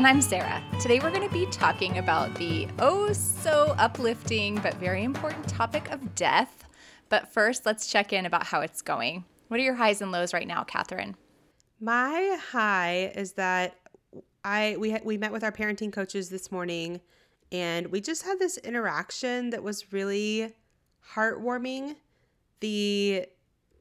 And I'm Sara. Today we're going to be talking about the oh so uplifting but very important topic of death. But first, let's check in about how it's going. What are your highs and lows right now, Catherine? My high is that I we we met with our parenting coaches this morning and we just had this interaction that was really heartwarming. The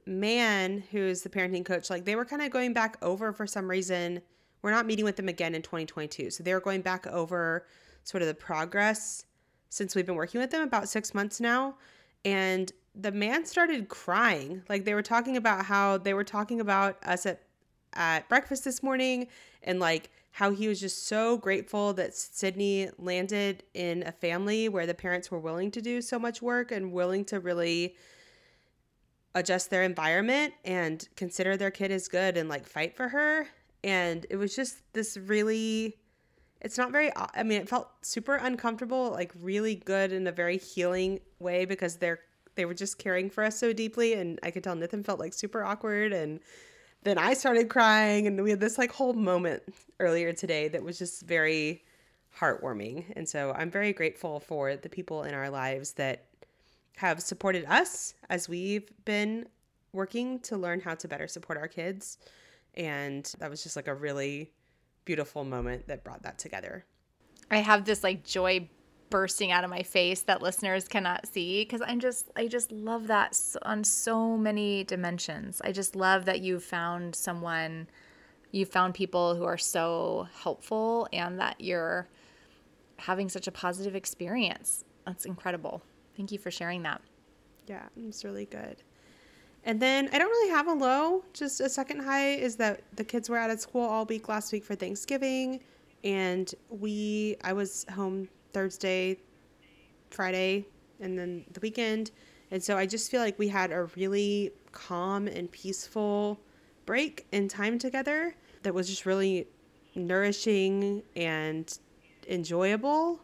man who's the parenting coach, like they were kind of going back over for some reason. We're not meeting with them again in 2022. So they're going back over sort of the progress since we've been working with them about six months now. And the man started crying. Like they were talking about how they were talking about us at at breakfast this morning and like how he was just so grateful that Sydney landed in a family where the parents were willing to do so much work and willing to really adjust their environment and consider their kid as good and like fight for her. And it was just this really, it's not very, I mean, it felt super uncomfortable, like really good in a very healing way because they're, they were just caring for us so deeply. And I could tell Nathan felt like super awkward and then I started crying and we had this like whole moment earlier today that was just very heartwarming. And so I'm very grateful for the people in our lives that have supported us as we've been working to learn how to better support our kids. And that was just like a really beautiful moment that brought that together. I have this like joy bursting out of my face that listeners cannot see because I'm just I just love that on so many dimensions. I just love that you found someone you found people who are so helpful and that you're having such a positive experience. That's incredible. Thank you for sharing that. Yeah, it's really good. And then I don't really have a low. Just a second high is that the kids were out at school all week last week for Thanksgiving, and we I was home Thursday, Friday, and then the weekend. And so I just feel like we had a really calm and peaceful break in time together that was just really nourishing and enjoyable,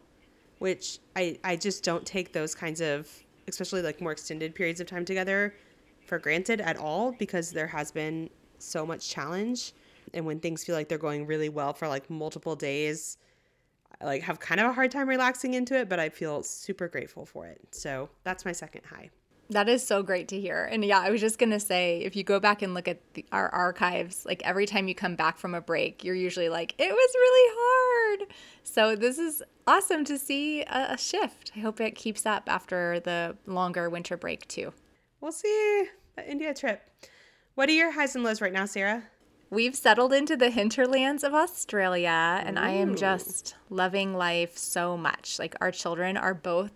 which I, I just don't take those kinds of, especially like more extended periods of time together for granted at all because there has been so much challenge. And when things feel like they're going really well for like multiple days, like have kind of a hard time relaxing into it, but I feel super grateful for it. So that's my second high. That is so great to hear. And yeah, I was just going to say if you go back and look at the, our archives, like every time you come back from a break, you're usually like, it was really hard. So this is awesome to see a, a shift. I hope it keeps up after the longer winter break too. We'll see the India trip. What are your highs and lows right now, Sara? We've settled into the hinterlands of Australia, and Ooh. I am just loving life so much. Like, our children are both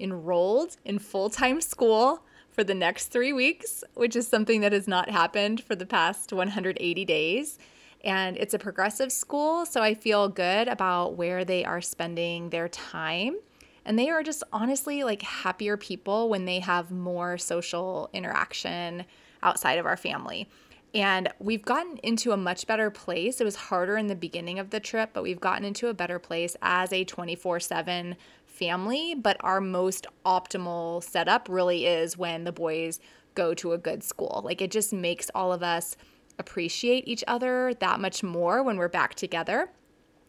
enrolled in full time school for the next three weeks, which is something that has not happened for the past 180 days. And it's a progressive school, so I feel good about where they are spending their time. And they are just honestly like happier people when they have more social interaction outside of our family. And we've gotten into a much better place. It was harder in the beginning of the trip, but we've gotten into a better place as a 24 7 family. But our most optimal setup really is when the boys go to a good school. Like it just makes all of us appreciate each other that much more when we're back together.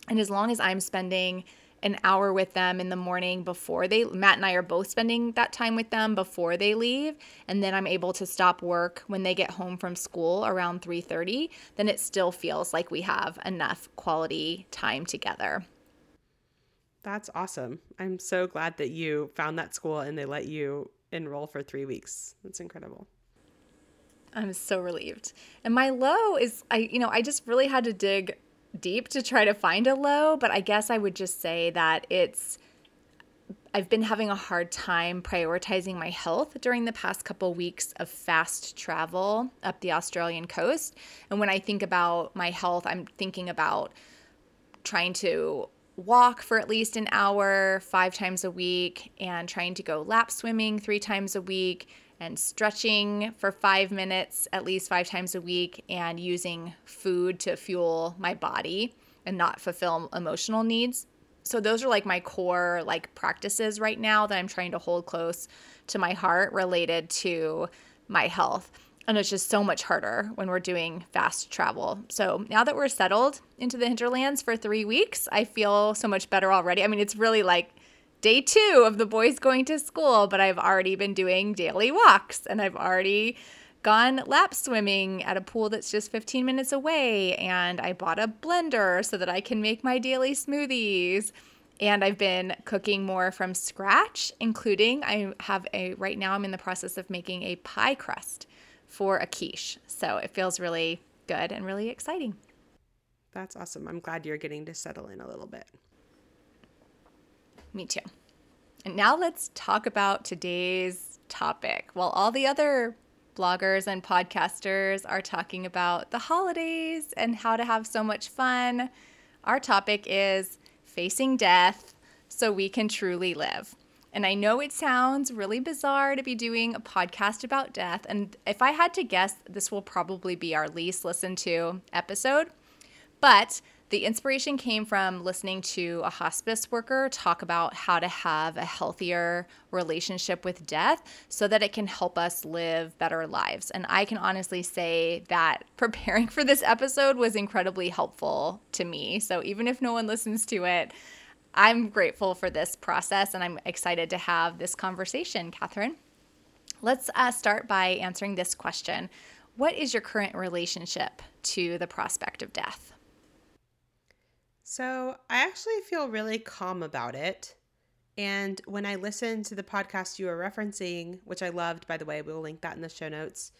And as long as I'm spending an hour with them in the morning before they Matt and I are both spending that time with them before they leave and then I'm able to stop work when they get home from school around 3:30 then it still feels like we have enough quality time together. That's awesome. I'm so glad that you found that school and they let you enroll for 3 weeks. That's incredible. I'm so relieved. And my low is I you know, I just really had to dig deep to try to find a low, but I guess I would just say that it's I've been having a hard time prioritizing my health during the past couple weeks of fast travel up the Australian coast. And when I think about my health, I'm thinking about trying to walk for at least an hour five times a week and trying to go lap swimming three times a week and stretching for five minutes at least five times a week and using food to fuel my body and not fulfill emotional needs. So those are like my core like practices right now that I'm trying to hold close to my heart related to my health. And it's just so much harder when we're doing fast travel. So now that we're settled into the hinterlands for three weeks, I feel so much better already. I mean, it's really like day two of the boys going to school, but I've already been doing daily walks and I've already gone lap swimming at a pool that's just 15 minutes away. And I bought a blender so that I can make my daily smoothies. And I've been cooking more from scratch, including I have a, right now, I'm in the process of making a pie crust for a quiche. So it feels really good and really exciting. That's awesome. I'm glad you're getting to settle in a little bit. Me too. And now let's talk about today's topic. While all the other bloggers and podcasters are talking about the holidays and how to have so much fun, our topic is facing death so we can truly live. And I know it sounds really bizarre to be doing a podcast about death. And if I had to guess, this will probably be our least listened to episode. But the inspiration came from listening to a hospice worker talk about how to have a healthier relationship with death so that it can help us live better lives. And I can honestly say that preparing for this episode was incredibly helpful to me. So even if no one listens to it, I'm grateful for this process and I'm excited to have this conversation, Catherine. Let's uh, start by answering this question What is your current relationship to the prospect of death? So, I actually feel really calm about it. And when I listened to the podcast you were referencing, which I loved, by the way, we'll link that in the show notes,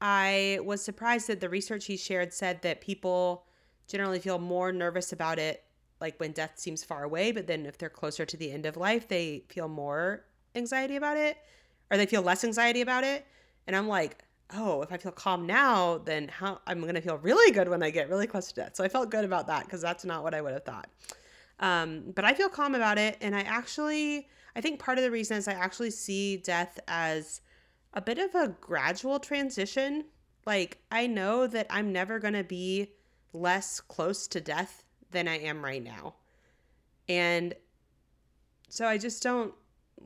I was surprised that the research he shared said that people generally feel more nervous about it like when death seems far away, but then if they're closer to the end of life, they feel more anxiety about it or they feel less anxiety about it. And I'm like, oh, if I feel calm now, then how I'm going to feel really good when I get really close to death. So I felt good about that because that's not what I would have thought. Um, but I feel calm about it. And I actually, I think part of the reason is I actually see death as a bit of a gradual transition. Like, I know that I'm never going to be less close to death than I am right now. And so I just don't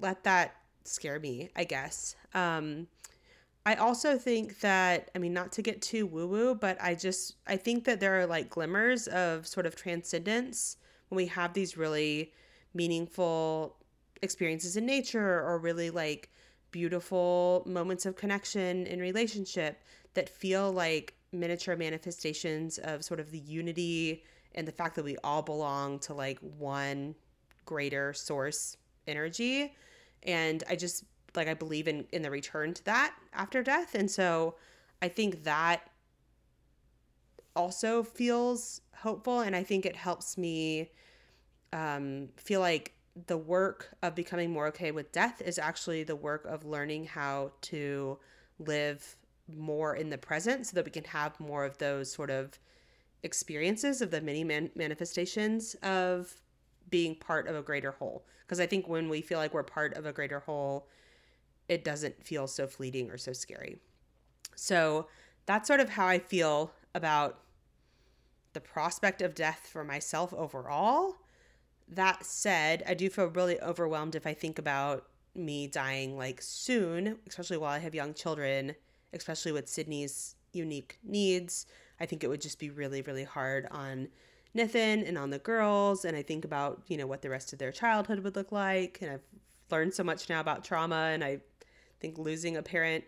let that scare me, I guess. Um, I also think that, I mean, not to get too woo woo, but I just, I think that there are like glimmers of sort of transcendence when we have these really meaningful experiences in nature or really like beautiful moments of connection in relationship that feel like miniature manifestations of sort of the unity and the fact that we all belong to like one greater source energy. And i just like i believe in in the return to that after death. And so i think that also feels hopeful. And i think it helps me um, feel like the work of becoming more okay with death is actually the work of learning how to live more in the present so that we can have more of those sort of experiences of the many man- manifestations of being part of a greater whole. Because i think when we feel like we're part of a greater whole it doesn't feel so fleeting or so scary so that's sort of how i feel about the prospect of death for myself overall that said i do feel really overwhelmed if i think about me dying like soon especially while i have young children especially with sydney's unique needs I think it would just be really, really hard on Nathan and on the girls. And I think about, you know, what the rest of their childhood would look like. And I've learned so much now about trauma. And I think losing a parent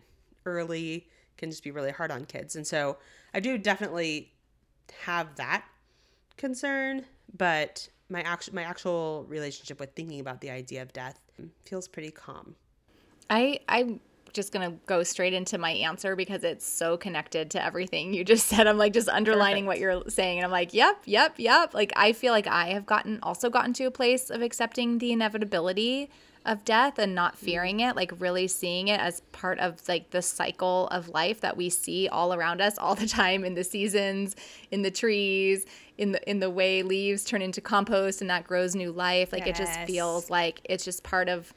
early can just be really hard on kids. And so I do definitely have that concern, but my actual my actual relationship with thinking about the idea of death feels pretty calm. I I'm just going to go straight into my answer because it's so connected to everything you just said. I'm like just underlining Perfect. what you're saying. And I'm like, yep, yep, yep. Like I feel like I have gotten also gotten to a place of accepting the inevitability of death and not mm-hmm. fearing it, like really seeing it as part of like the cycle of life that we see all around us all the time in the seasons, in the trees, in the in the way leaves turn into compost and that grows new life. Like yes. it just feels like it's just part of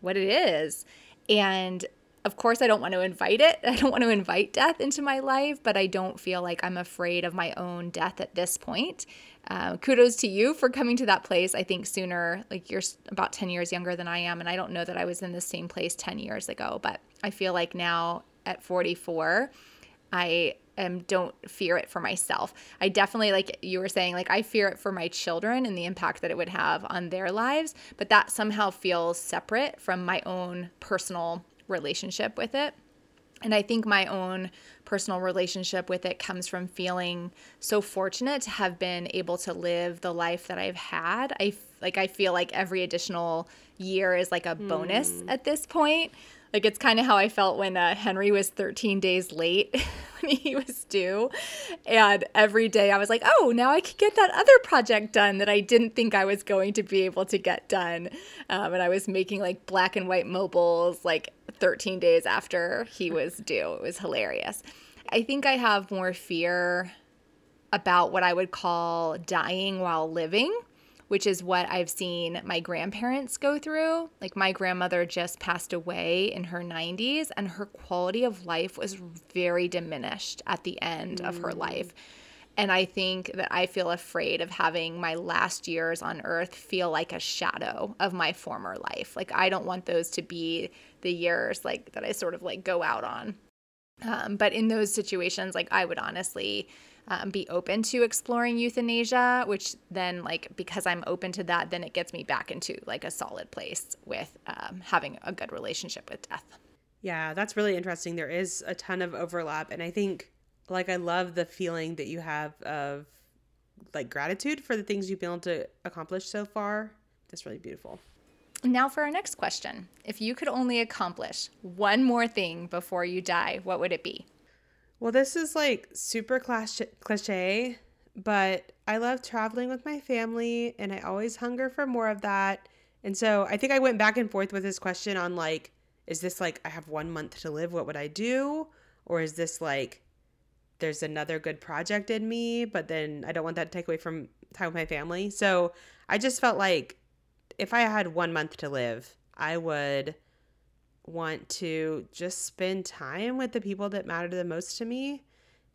what it is. And of course, I don't want to invite it. I don't want to invite death into my life, but I don't feel like I'm afraid of my own death at this point. Uh, kudos to you for coming to that place. I think sooner, like you're about 10 years younger than I am, and I don't know that I was in the same place 10 years ago, but I feel like now at 44. I um, don't fear it for myself. I definitely, like you were saying, like I fear it for my children and the impact that it would have on their lives, but that somehow feels separate from my own personal relationship with it. And I think my own personal relationship with it comes from feeling so fortunate to have been able to live the life that I've had. I like I feel like every additional year is like a bonus mm. at this point. Like it's kind of how I felt when uh, Henry was 13 days late when he was due. And every day I was like, oh, now I can get that other project done that I didn't think I was going to be able to get done. Um, and I was making like black and white mobiles like 13 days after he was due. It was hilarious. I think I have more fear about what I would call dying while living which is what I've seen my grandparents go through. Like my grandmother just passed away in her 90s, and her quality of life was very diminished at the end mm. of her mm. life. And I think that I feel afraid of having my last years on earth feel like a shadow of my former life. Like I don't want those to be the years like that I sort of like go out on. Um, but in those situations, like I would honestly um, be open to exploring euthanasia, which then, like, because I'm open to that, then it gets me back into like a solid place with um, having a good relationship with death. Yeah, that's really interesting. There is a ton of overlap. And I think, like, I love the feeling that you have of like gratitude for the things you've been able to accomplish so far. That's really beautiful. Now, for our next question If you could only accomplish one more thing before you die, what would it be? Well, this is like super cliche, but I love traveling with my family and I always hunger for more of that. And so I think I went back and forth with this question on like, is this like I have one month to live? What would I do? Or is this like there's another good project in me, but then I don't want that to take away from time with my family? So I just felt like if I had one month to live, I would want to just spend time with the people that matter the most to me.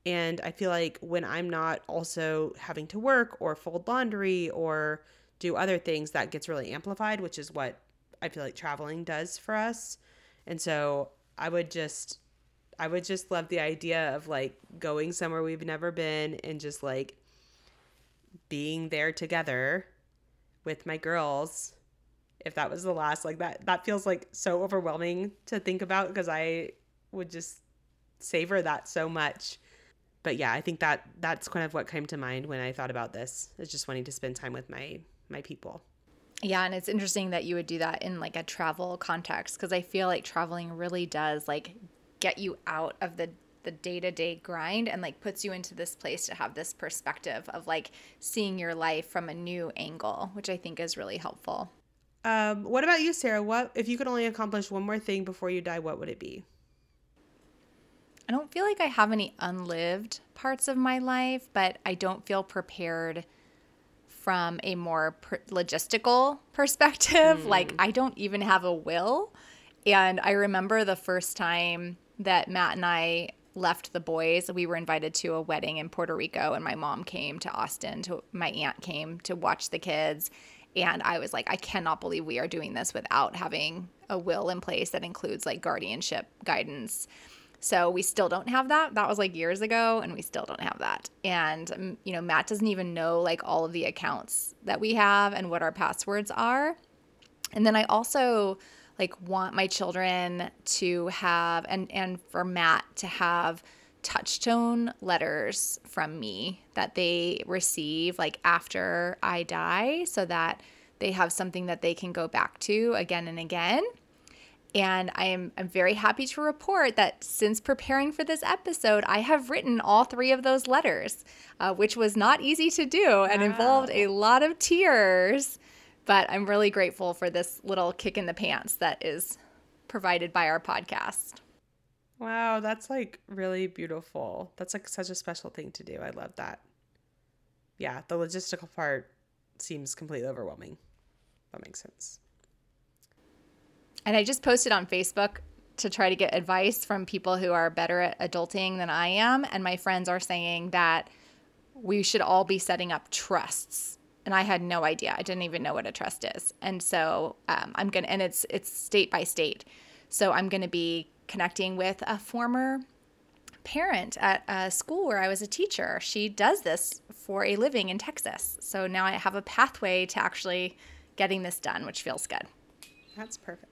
And I feel like when I'm not also having to work or fold laundry or do other things, that gets really amplified, which is what I feel like traveling does for us. And so I would just, I would just love the idea of like going somewhere we've never been and just like being there together with my girls if that was the last like that that feels like so overwhelming to think about because I would just savor that so much. But yeah, I think that that's kind of what came to mind when I thought about this. Is just wanting to spend time with my my people. Yeah, and it's interesting that you would do that in like a travel context because I feel like traveling really does like get you out of the the day-to-day grind and like puts you into this place to have this perspective of like seeing your life from a new angle, which I think is really helpful. Um, what about you, Sara? What if you could only accomplish one more thing before you die? What would it be? I don't feel like I have any unlived parts of my life, but I don't feel prepared from a more per- logistical perspective. Mm. Like, I don't even have a will. And I remember the first time that Matt and I left the boys, we were invited to a wedding in Puerto Rico, and my mom came to Austin. To my aunt came to watch the kids, and I was like, I cannot believe we are doing this without having a will in place that includes like guardianship guidance. So we still don't have that. That was like years ago, and we still don't have that. And, um, you know, Matt doesn't even know like all of the accounts that we have and what our passwords are. And then I also like want my children to have, and, and for Matt to have, touchstone letters from me that they receive like after I die so that they have something that they can go back to again and again. And I am I'm very happy to report that since preparing for this episode, I have written all three of those letters, uh, which was not easy to do and wow. involved a lot of tears. But I'm really grateful for this little kick in the pants that is provided by our podcast. Wow, that's like really beautiful. That's like such a special thing to do. I love that. Yeah, the logistical part seems completely overwhelming. That makes sense. And I just posted on Facebook to try to get advice from people who are better at adulting than I am. And my friends are saying that we should all be setting up trusts. And I had no idea. I didn't even know what a trust is. And so um, I'm gonna, and it's it's state by state. So I'm gonna be connecting with a former parent at a school where I was a teacher. She does this for a living in Texas. So now I have a pathway to actually getting this done, which feels good. That's perfect.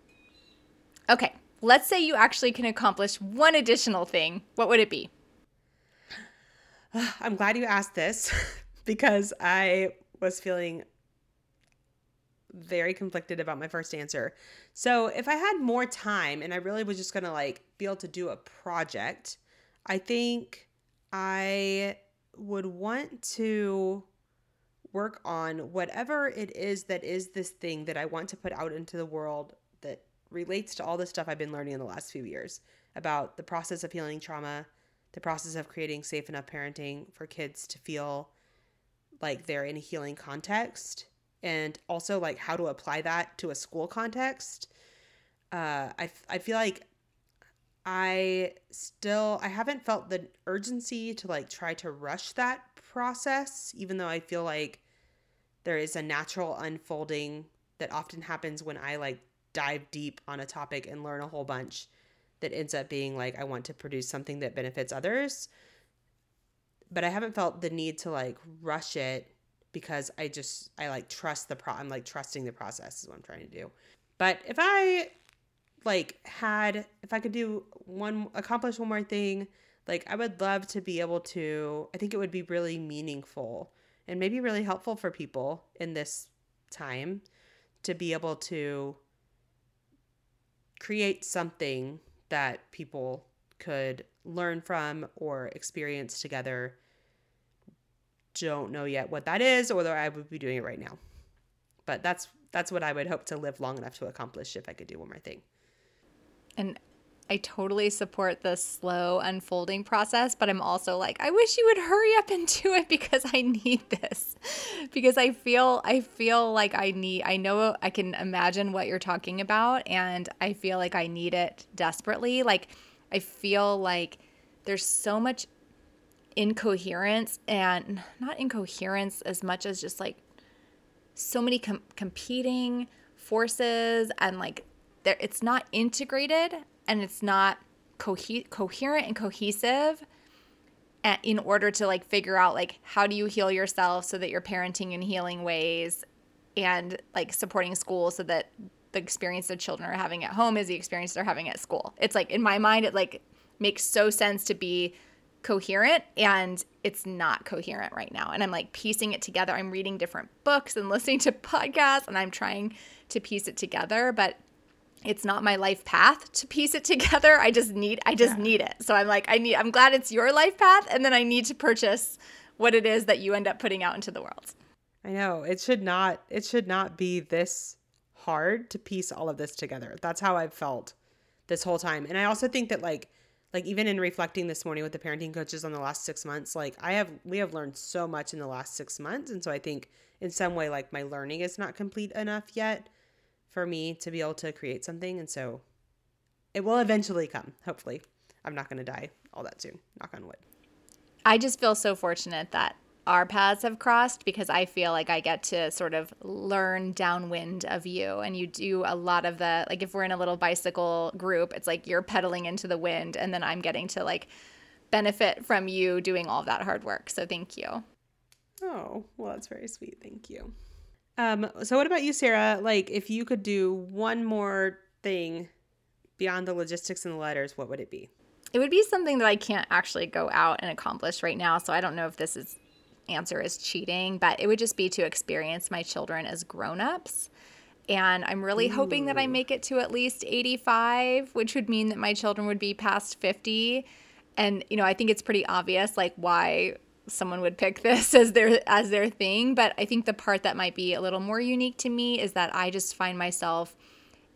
Okay, let's say you actually can accomplish one additional thing. What would it be? I'm glad you asked this because I was feeling very conflicted about my first answer. So, if I had more time and I really was just to like be able to do a project, I think I would want to work on whatever it is that is this thing that I want to put out into the world that relates to all the stuff I've been learning in the last few years about the process of healing trauma, the process of creating safe enough parenting for kids to feel like they're in a healing context, and also like how to apply that to a school context. Uh, I, I feel like I still I haven't felt the urgency to like try to rush that process even though I feel like there is a natural unfolding that often happens when I like dive deep on a topic and learn a whole bunch that ends up being like I want to produce something that benefits others but I haven't felt the need to like rush it because I just I like trust the pro I'm like trusting the process is what I'm trying to do. But if I like had if I could do one accomplish one more thing, like I would love to be able to I think it would be really meaningful and maybe really helpful for people in this time to be able to create something that people could learn from or experience together. Don't know yet what that is or whether I would be doing it right now. But that's that's what I would hope to live long enough to accomplish if I could do one more thing. And I totally support the slow unfolding process, but I'm also like, I wish you would hurry up and do it because I need this. because I feel I feel like I need I know I can imagine what you're talking about and I feel like I need it desperately. Like I feel like there's so much incoherence and not incoherence as much as just like so many com- competing forces and like there it's not integrated and it's not co- coherent and cohesive in order to like figure out like how do you heal yourself so that you're parenting in healing ways and like supporting school so that the experience the children are having at home is the experience they're having at school. It's like in my mind it like makes so sense to be coherent and it's not coherent right now. And I'm like piecing it together. I'm reading different books and listening to podcasts and I'm trying to piece it together, but it's not my life path to piece it together. I just need I just yeah. need it. So I'm like I need I'm glad it's your life path and then I need to purchase what it is that you end up putting out into the world. I know. It should not it should not be this hard to piece all of this together. That's how I've felt this whole time. And I also think that like like even in reflecting this morning with the parenting coaches on the last 6 months, like I have we have learned so much in the last 6 months and so I think in some way like my learning is not complete enough yet for me to be able to create something. And so it will eventually come, hopefully. I'm not going to die all that soon, knock on wood. I just feel so fortunate that our paths have crossed because I feel like I get to sort of learn downwind of you. And you do a lot of the, like, if we're in a little bicycle group, it's like you're pedaling into the wind, and then I'm getting to, like, benefit from you doing all that hard work. So thank you. Oh, well, that's very sweet. Thank you. Um, so what about you, Sara? Like, if you could do one more thing beyond the logistics and the letters, what would it be? It would be something that I can't actually go out and accomplish right now. So I don't know if this is answer is cheating, but it would just be to experience my children as grown-ups. And I'm really Ooh. hoping that I make it to at least 85, which would mean that my children would be past 50. And you know, I think it's pretty obvious like why someone would pick this as their as their thing but i think the part that might be a little more unique to me is that i just find myself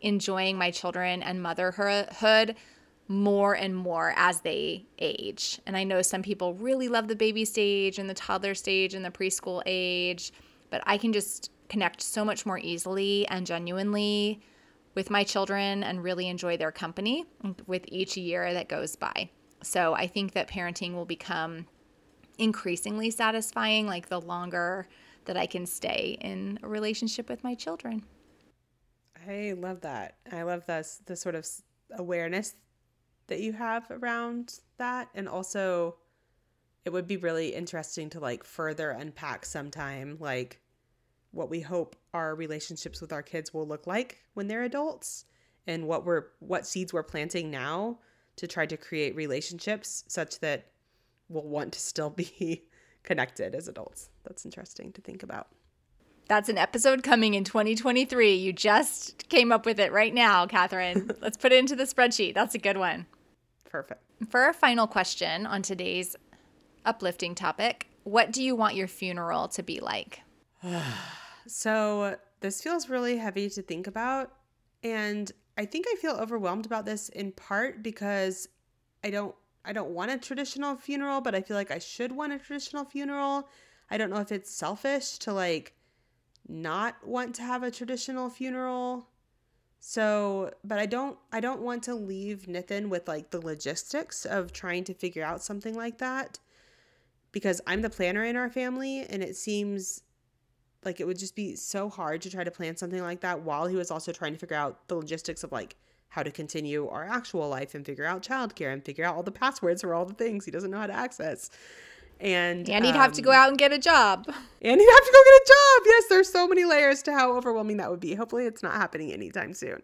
enjoying my children and motherhood more and more as they age and i know some people really love the baby stage and the toddler stage and the preschool age but i can just connect so much more easily and genuinely with my children and really enjoy their company with each year that goes by so i think that parenting will become increasingly satisfying, like the longer that I can stay in a relationship with my children. I love that. I love this the sort of awareness that you have around that and also it would be really interesting to like further unpack sometime like what we hope our relationships with our kids will look like when they're adults and what we're what seeds we're planting now to try to create relationships such that we'll want to still be connected as adults. That's interesting to think about. That's an episode coming in 2023. You just came up with it right now, Catherine. Let's put it into the spreadsheet. That's a good one. Perfect. For our final question on today's uplifting topic, what do you want your funeral to be like? so, this feels really heavy to think about. And I think I feel overwhelmed about this in part because I don't I don't want a traditional funeral, but I feel like I should want a traditional funeral. I don't know if it's selfish to like not want to have a traditional funeral. So, but I don't I don't want to leave Nathan with like the logistics of trying to figure out something like that because I'm the planner in our family and it seems like it would just be so hard to try to plan something like that while he was also trying to figure out the logistics of like how to continue our actual life and figure out childcare and figure out all the passwords for all the things he doesn't know how to access. And and he'd um, have to go um, out and get a job. And he'd have to go get a job. Yes, there's so many layers to how overwhelming that would be. Hopefully, it's not happening anytime soon.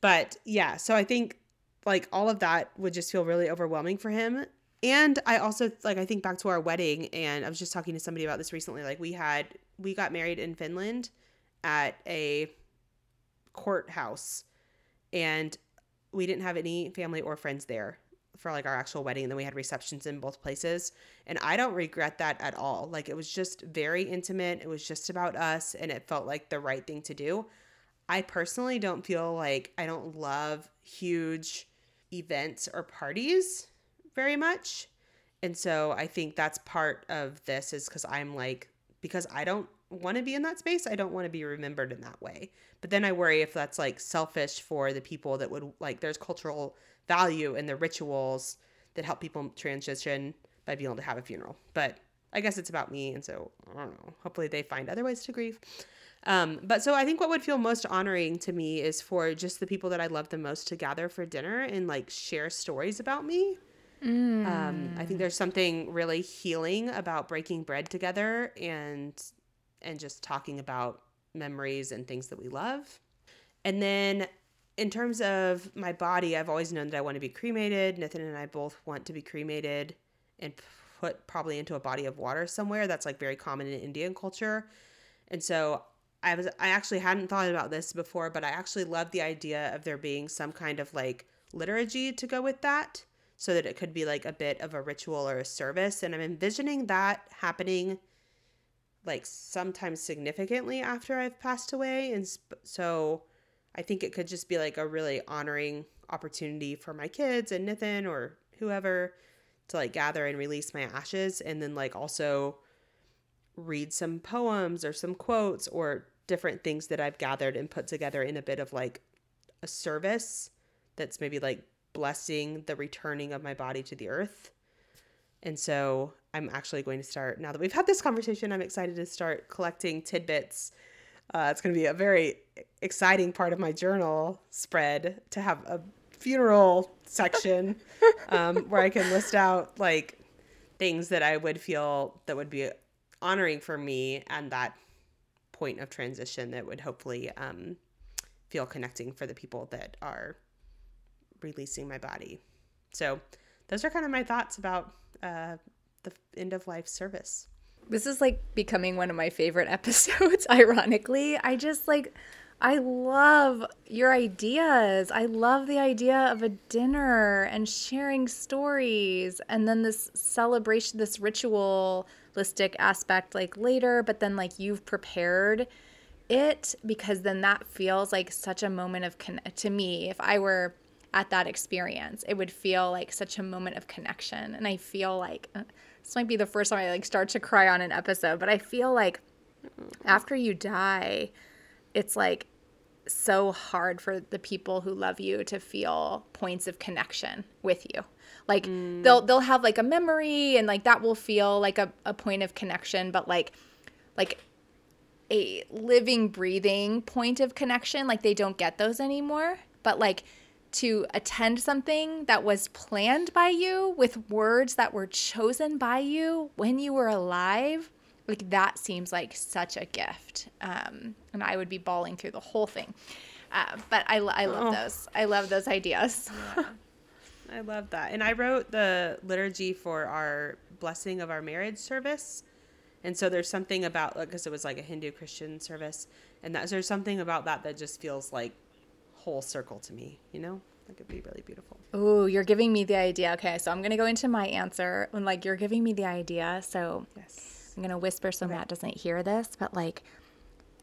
But yeah, so I think like all of that would just feel really overwhelming for him. And I also like I think back to our wedding, and I was just talking to somebody about this recently. Like we had we got married in Finland at a courthouse and we didn't have any family or friends there for like our actual wedding and then we had receptions in both places. And i don't regret that at all. Like it was just very intimate. It was just about us and it felt like the right thing to do. I personally don't feel like i don't love huge events or parties very much. And so i think that's part of this is because i'm like because i don't want to be in that space. I don't want to be remembered in that way. But then I worry if that's like selfish for the people that would like there's cultural value in the rituals that help people transition by being able to have a funeral. But I guess it's about me and so I don't know. Hopefully they find other ways to grieve. Um, but so I think what would feel most honoring to me is for just the people that I love the most to gather for dinner and like share stories about me. Mm. Um, I think there's something really healing about breaking bread together and and just talking about memories and things that we love. And then in terms of my body, I've always known that I want to be cremated. Nathan and I both want to be cremated and put probably into a body of water somewhere. That's like very common in Indian culture. And so I was I actually hadn't thought about this before, but I actually love the idea of there being some kind of like liturgy to go with that so that it could be like a bit of a ritual or a service and I'm envisioning that happening like sometimes significantly after I've passed away. And so I think it could just be like a really honoring opportunity for my kids and Nathan or whoever to like gather and release my ashes and then like also read some poems or some quotes or different things that I've gathered and put together in a bit of like a service that's maybe like blessing the returning of my body to the earth. And so I'm actually going to start, now that we've had this conversation, I'm excited to start collecting tidbits. Uh, it's going to be a very exciting part of my journal spread to have a funeral section um, where I can list out like things that I would feel that would be honoring for me and that point of transition that would hopefully um, feel connecting for the people that are releasing my body. So, those are kind of my thoughts about uh, the end of life service. This is like becoming one of my favorite episodes, ironically. I just like, I love your ideas. I love the idea of a dinner and sharing stories and then this celebration, this ritualistic aspect like later, but then like you've prepared it because then that feels like such a moment of con- to me if I were at that experience. It would feel like such a moment of connection. And I feel like uh, this might be the first time I like start to cry on an episode, but I feel like after you die, it's like so hard for the people who love you to feel points of connection with you. Like mm. they'll they'll have like a memory and like that will feel like a, a point of connection, but like like a living, breathing point of connection, like they don't get those anymore. But like to attend something that was planned by you with words that were chosen by you when you were alive, like that seems like such a gift. Um, and I would be bawling through the whole thing. Uh, but I, I love oh. those. I love those ideas. Yeah. I love that. And I wrote the liturgy for our blessing of our marriage service. And so there's something about because it was like a Hindu Christian service, and that there's something about that that just feels like whole circle to me. You know, like it'd be really beautiful. Oh, you're giving me the idea. Okay, so I'm gonna go into my answer when like you're giving me the idea. So yes, I'm gonna whisper so okay. Matt doesn't hear this, but like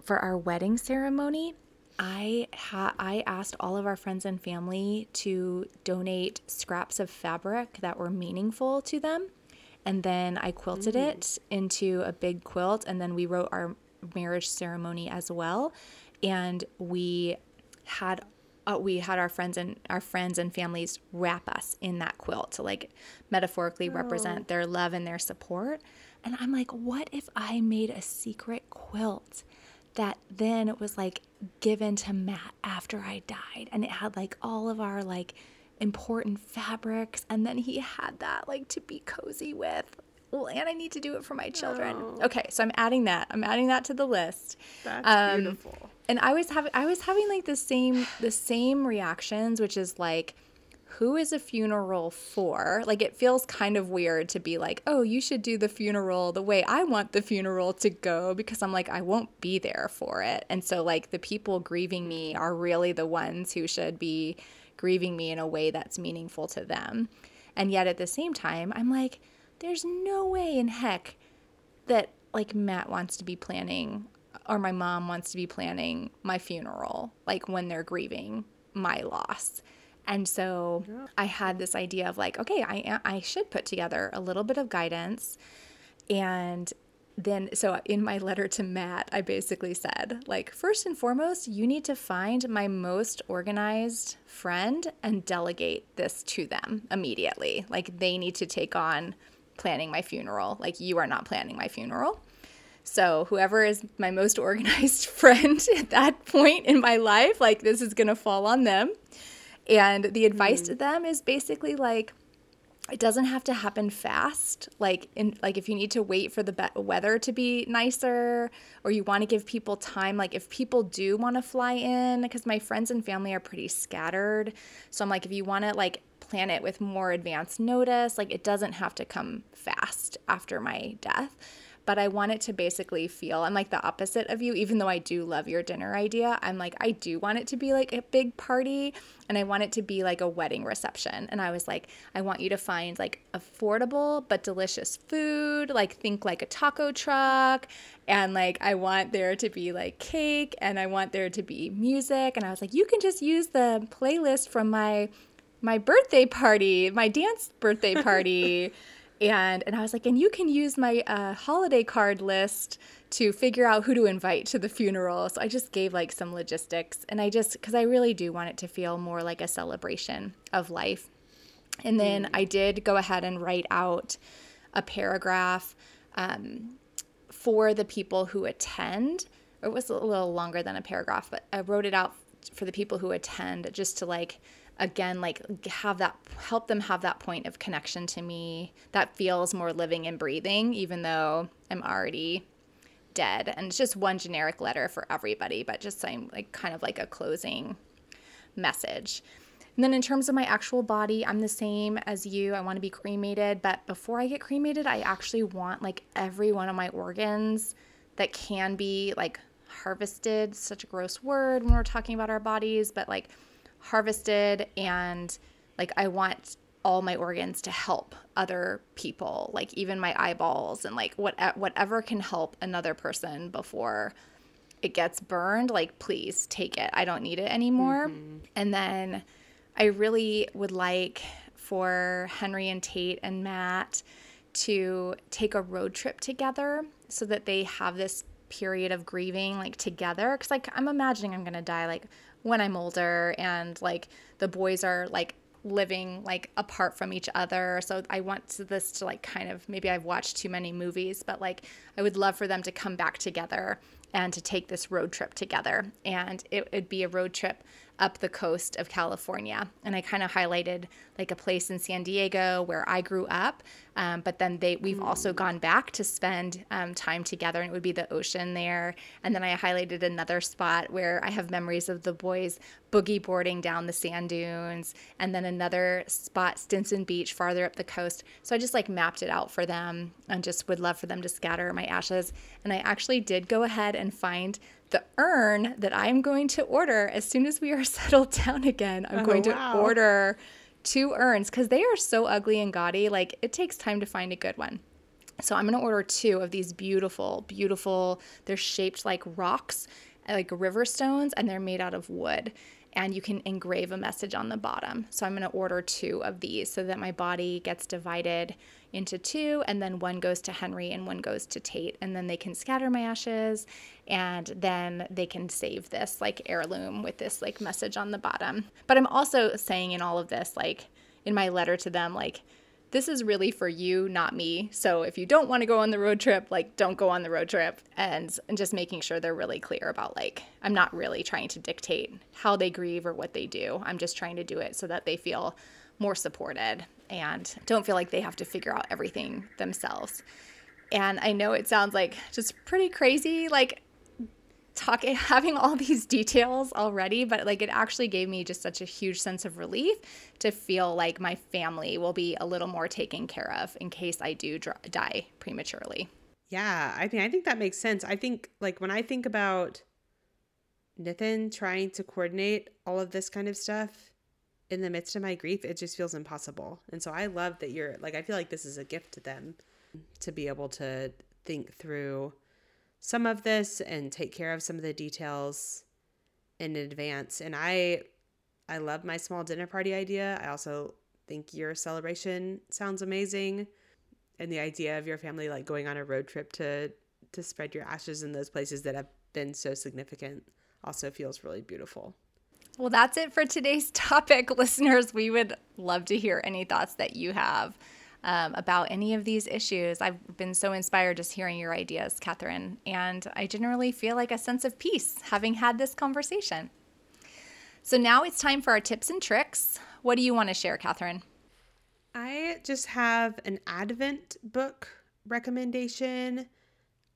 for our wedding ceremony, I ha- I asked all of our friends and family to donate scraps of fabric that were meaningful to them. And then I quilted mm. it into a big quilt and then we wrote our marriage ceremony as well. And we had uh, we had our friends and our friends and families wrap us in that quilt to like metaphorically oh. represent their love and their support. And I'm like, what if I made a secret quilt that then was like given to Matt after I died and it had like all of our like important fabrics and then he had that like to be cozy with. Well, and I need to do it for my children. Oh. Okay, so I'm adding that. I'm adding that to the list. That's um, beautiful. And I was having I was having like the same the same reactions, which is like who is a funeral for? Like, it feels kind of weird to be like, oh, you should do the funeral the way I want the funeral to go because I'm like, I won't be there for it. And so, like, the people grieving me are really the ones who should be grieving me in a way that's meaningful to them. And yet, at the same time, I'm like, there's no way in heck that, like, Matt wants to be planning or my mom wants to be planning my funeral, like, when they're grieving my loss. And so yeah. I had this idea of like, okay, I I should put together a little bit of guidance and then so in my letter to Matt, I basically said, like, first and foremost, you need to find my most organized friend and delegate this to them immediately. Like they need to take on planning my funeral. Like you are not planning my funeral. So whoever is my most organized friend at that point in my life, like this is going to fall on them. And the advice mm. to them is basically like, it doesn't have to happen fast like in like if you need to wait for the be- weather to be nicer or you want to give people time like if people do want to fly in because my friends and family are pretty scattered so i'm like if you want to like plan it with more advance notice like it doesn't have to come fast after my death but I want it to basically feel I'm like the opposite of you. Even though I do love your dinner idea I'm like I do want it to be like a big party and I want it to be like a wedding reception. And I was like I want you to find like affordable but delicious food like think like a taco truck and like I want there to be like cake and I want there to be music. And I was like you can just use the playlist from my my birthday party, my dance birthday party. and and I was like, and you can use my uh, holiday card list to figure out who to invite to the funeral. So I just gave like some logistics, and I just because I really do want it to feel more like a celebration of life. And then mm. I did go ahead and write out a paragraph um, for the people who attend. It was a little longer than a paragraph, but I wrote it out for the people who attend just to like again like have that help them have that point of connection to me that feels more living and breathing even though i'm already dead. And it's just one generic letter for everybody but just saying like kind of like a closing message. And then in terms of my actual body i'm the same as you. I want to be cremated but before i get cremated i actually want like every one of my organs that can be like harvested. Such a gross word when we're talking about our bodies but like harvested and like I want all my organs to help other people, like even my eyeballs and like what whatever can help another person before it gets burned, like please take it. I don't need it anymore. Mm-hmm. And then I really would like for Henry and Tate and Matt to take a road trip together so that they have this period of grieving like together cuz like I'm imagining I'm going to die like when I'm older and like the boys are like living like apart from each other. So I want this to like kind of maybe I've watched too many movies, but like I would love for them to come back together and to take this road trip together. And it would be a road trip up the coast of California. And I kind of highlighted like a place in San Diego where I grew up. Um, but then they we've also gone back to spend um, time together, and it would be the ocean there. And then I highlighted another spot where I have memories of the boys boogie boarding down the sand dunes, and then another spot, Stinson Beach, farther up the coast. So I just like mapped it out for them, and just would love for them to scatter my ashes. And I actually did go ahead and find the urn that I'm going to order as soon as we are settled down again. I'm Oh, going to order two urns because they are so ugly and gaudy. Like it takes time to find a good one. So I'm going to order two of these beautiful, beautiful, they're shaped like rocks, like river stones, and they're made out of wood. And you can engrave a message on the bottom. So I'm going to order two of these so that my body gets divided into two, and then one goes to Henry and one goes to Tate. And then they can scatter my ashes, and then they can save this like heirloom with this like message on the bottom. But I'm also saying in all of this, like in my letter to them, like, this is really for you, not me. So if you don't want to go on the road trip, like don't go on the road trip and, and just making sure they're really clear about like I'm not really trying to dictate how they grieve or what they do. I'm just trying to do it so that they feel more supported and don't feel like they have to figure out everything themselves. And I know it sounds like just pretty crazy like talking having all these details already but like it actually gave me just such a huge sense of relief to feel like my family will be a little more taken care of in case i do dr- die prematurely Yeah, I mean, I think that makes sense. I think, like, when I think about Nathan trying to coordinate all of this kind of stuff in the midst of my grief, it just feels impossible. And so I love that you're, like, I feel like this is a gift to them to be able to think through some of this and take care of some of the details in advance. And I, I love my small dinner party idea. I also think your celebration sounds amazing and the idea of your family like going on a road trip to to spread your ashes in those places that have been so significant also feels really beautiful. Well that's it for today's topic. Listeners we would love to hear any thoughts that you have um, about any of these issues. I've been so inspired just hearing your ideas catherine and i generally feel like a sense of peace having had this conversation. So now it's time for our tips and tricks. What do you want to share catherine? I just have an Advent book recommendation.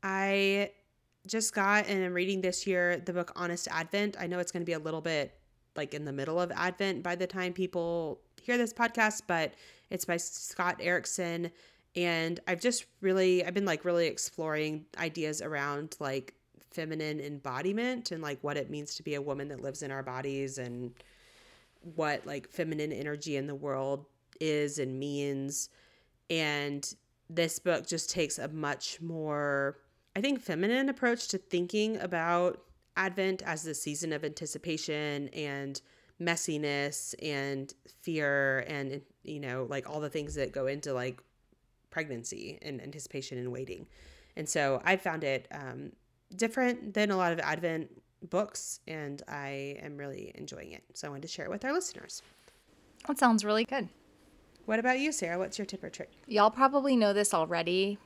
I just got and I'm reading this year the book Honest Advent. I know it's going to be a little bit like in the middle of Advent by the time people hear this podcast, but it's by Scott Erickson and I've just really I've been like really exploring ideas around like feminine embodiment and like what it means to be a woman that lives in our bodies and what like feminine energy in the world is and means. And this book just takes a much more, I think, feminine approach to thinking about Advent as the season of anticipation and messiness and fear and, you know, like all the things that go into like pregnancy and anticipation and waiting. And so I found it um, different than a lot of Advent books, and I am really enjoying it. So I wanted to share it with our listeners. that sounds really good What about you, Sara? What's your tip or trick? Y'all probably know this already,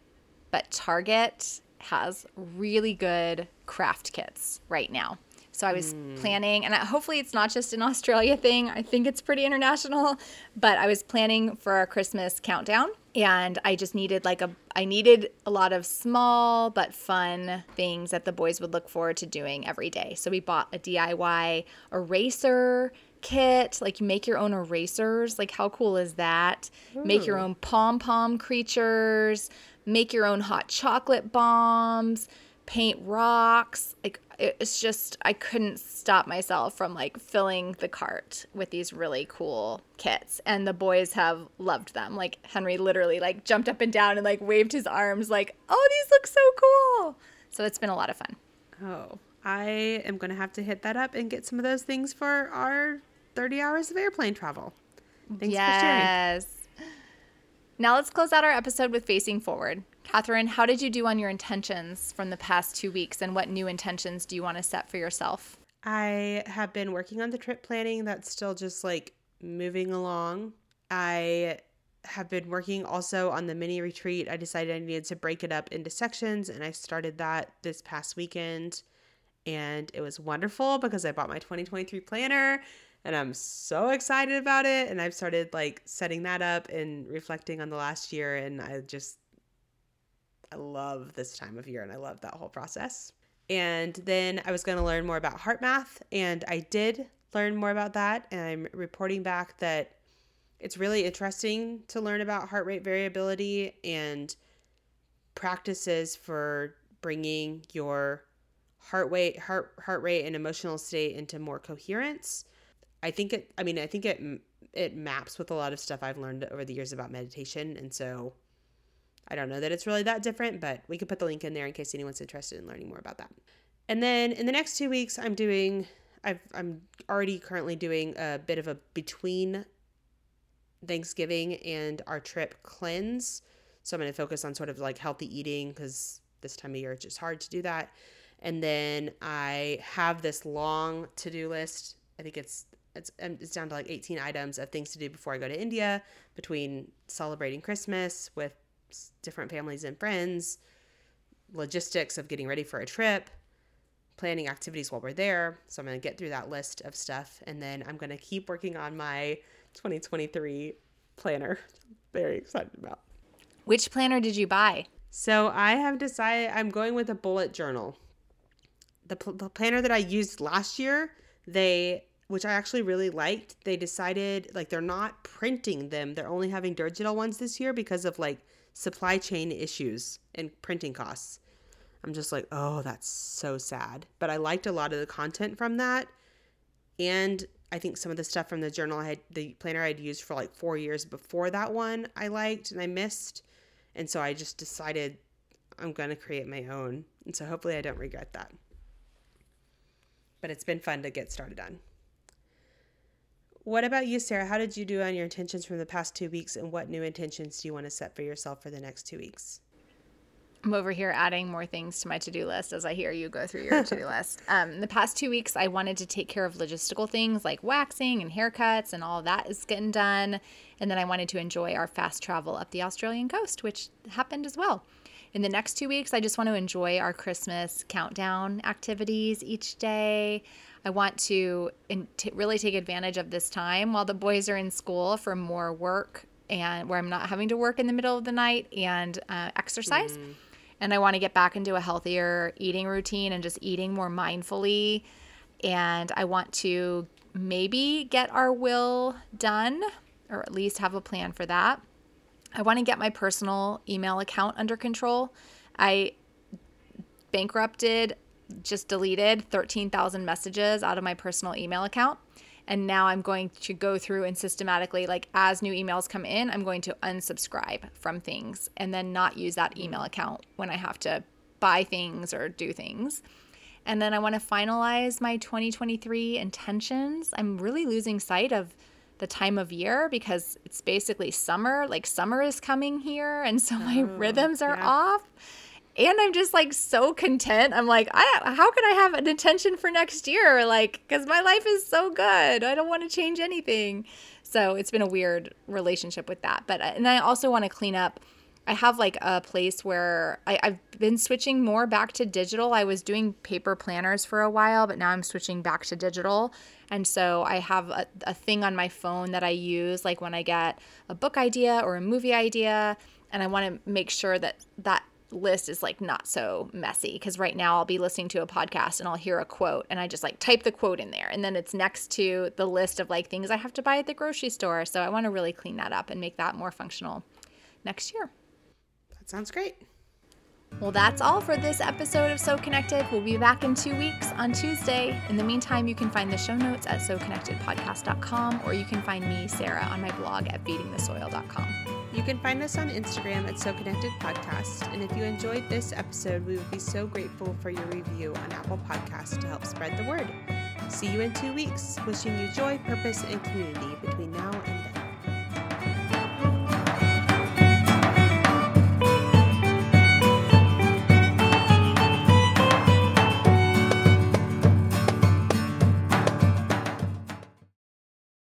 but Target has really good craft kits right now. So I was hmm. planning, and I- hopefully it's not just an Australia thing. I think it's pretty international. But I was planning for our Christmas countdown, and I just needed like a I needed a lot of small but fun things that the boys would look forward to doing every day. So we bought a DIY eraser kit, like you make your own erasers. Like how cool is that? Make your own pom pom creatures, make your own hot chocolate bombs, paint rocks. Like it's just I couldn't stop myself from like filling the cart with these really cool kits and the boys have loved them. Like Henry literally like jumped up and down and like waved his arms like, "Oh, these look so cool." So it's been a lot of fun. Oh, I am going to have to hit that up and get some of those things for our 30 hours of airplane travel. Thanks for sharing. yes. Now let's close out our episode with facing forward. Catherine, how did you do on your intentions from the past two weeks, and what new intentions do you want to set for yourself? I have been working on the trip planning. That's still just like moving along. I have been working also on the mini retreat. I decided I needed to break it up into sections, and I started that this past weekend. And it was wonderful because I bought my 2023 planner and I'm so excited about it. And I've started like setting that up and reflecting on the last year. And I just, I love this time of year and I love that whole process. And then I was going to learn more about heart math, and I did learn more about that. And I'm reporting back that it's really interesting to learn about heart rate variability and practices for bringing your heart rate, heart heart rate, and emotional state into more coherence. I think it. I mean, I think it it maps with a lot of stuff I've learned over the years about meditation, and so I don't know that it's really that different, but we could put the link in there in case anyone's interested in learning more about that. And then in the next two weeks, I'm doing. i am already currently doing a bit of a between Thanksgiving and our trip cleanse. So I'm going to focus on sort of like healthy eating because this time of year it's just hard to do that. And then I have this long to do list. I think it's it's um, it's down to like 18 items of things to do before I go to India between celebrating Christmas with different families and friends, logistics of getting ready for a trip, planning activities while we're there. So I'm going to get through that list of stuff and then I'm going to keep working on my 2023 planner. Very excited about. Which planner did you buy? So I have decided I'm going with a bullet journal. The, pl- the planner that I used last year, they which I actually really liked, they decided like they're not printing them. They're only having digital ones this year because of like supply chain issues and printing costs. I'm just like, oh, that's so sad. But I liked a lot of the content from that. And I think some of the stuff from the journal I had, the planner I'd used for like four years before that one, I liked and I missed. And so I just decided I'm going to create my own. And so hopefully I don't regret that. But it's been fun to get started on. What about you, Sara? How did you do on your intentions from the past two weeks, and what new intentions do you want to set for yourself for the next two weeks? I'm over here adding more things to my to do list as I hear you go through your to do list. Um, the past two weeks, I wanted to take care of logistical things like waxing and haircuts, and all that is getting done. And then I wanted to enjoy our fast travel up the Australian coast, which happened as well. In the next two weeks, I just want to enjoy our Christmas countdown activities each day. I want to in, t- really take advantage of this time while the boys are in school for more work and where I'm not having to work in the middle of the night and uh, exercise. Mm and I want to get back into a healthier eating routine and just eating more mindfully. And I want to maybe get our will done or at least have a plan for that. I want to get my personal email account under control. I bankrupted, just deleted 13,000 messages out of my personal email account and now I'm going to go through and systematically like as new emails come in, I'm going to unsubscribe from things and then not use that mm. email account when I have to buy things or do things. And then I want to finalize my 2023 intentions. I'm really losing sight of the time of year because it's basically summer. Like summer is coming here and so my oh, rhythms are yeah. off and I'm just like so content. I'm like, I, how can I have an intention for next year? Like, because my life is so good. I don't want to change anything. So it's been a weird relationship with that. But, uh, and I also want to clean up. I have like a place where I, I've been switching more back to digital. I was doing paper planners for a while, but now I'm switching back to digital. And so I have a, a thing on my phone that I use, like when I get a book idea or a movie idea and I want to make sure that that list is like not so messy because right now I'll be listening to a podcast and I'll hear a quote and I just like type the quote in there and then it's next to the list of like things I have to buy at the grocery store. So I want to really clean that up and make that more functional next year. Sounds great. Well, that's all for this episode of So Connected. We'll be back in two weeks on Tuesday. In the meantime, you can find the show notes at SoConnectedPodcast.com or you can find me, Sara, on my blog at feedingthesoil.com. You can find us on Instagram at So Connected Podcast. And if you enjoyed this episode, we would be so grateful for your review on Apple Podcasts to help spread the word. See you in two weeks. Wishing you joy, purpose, and community between now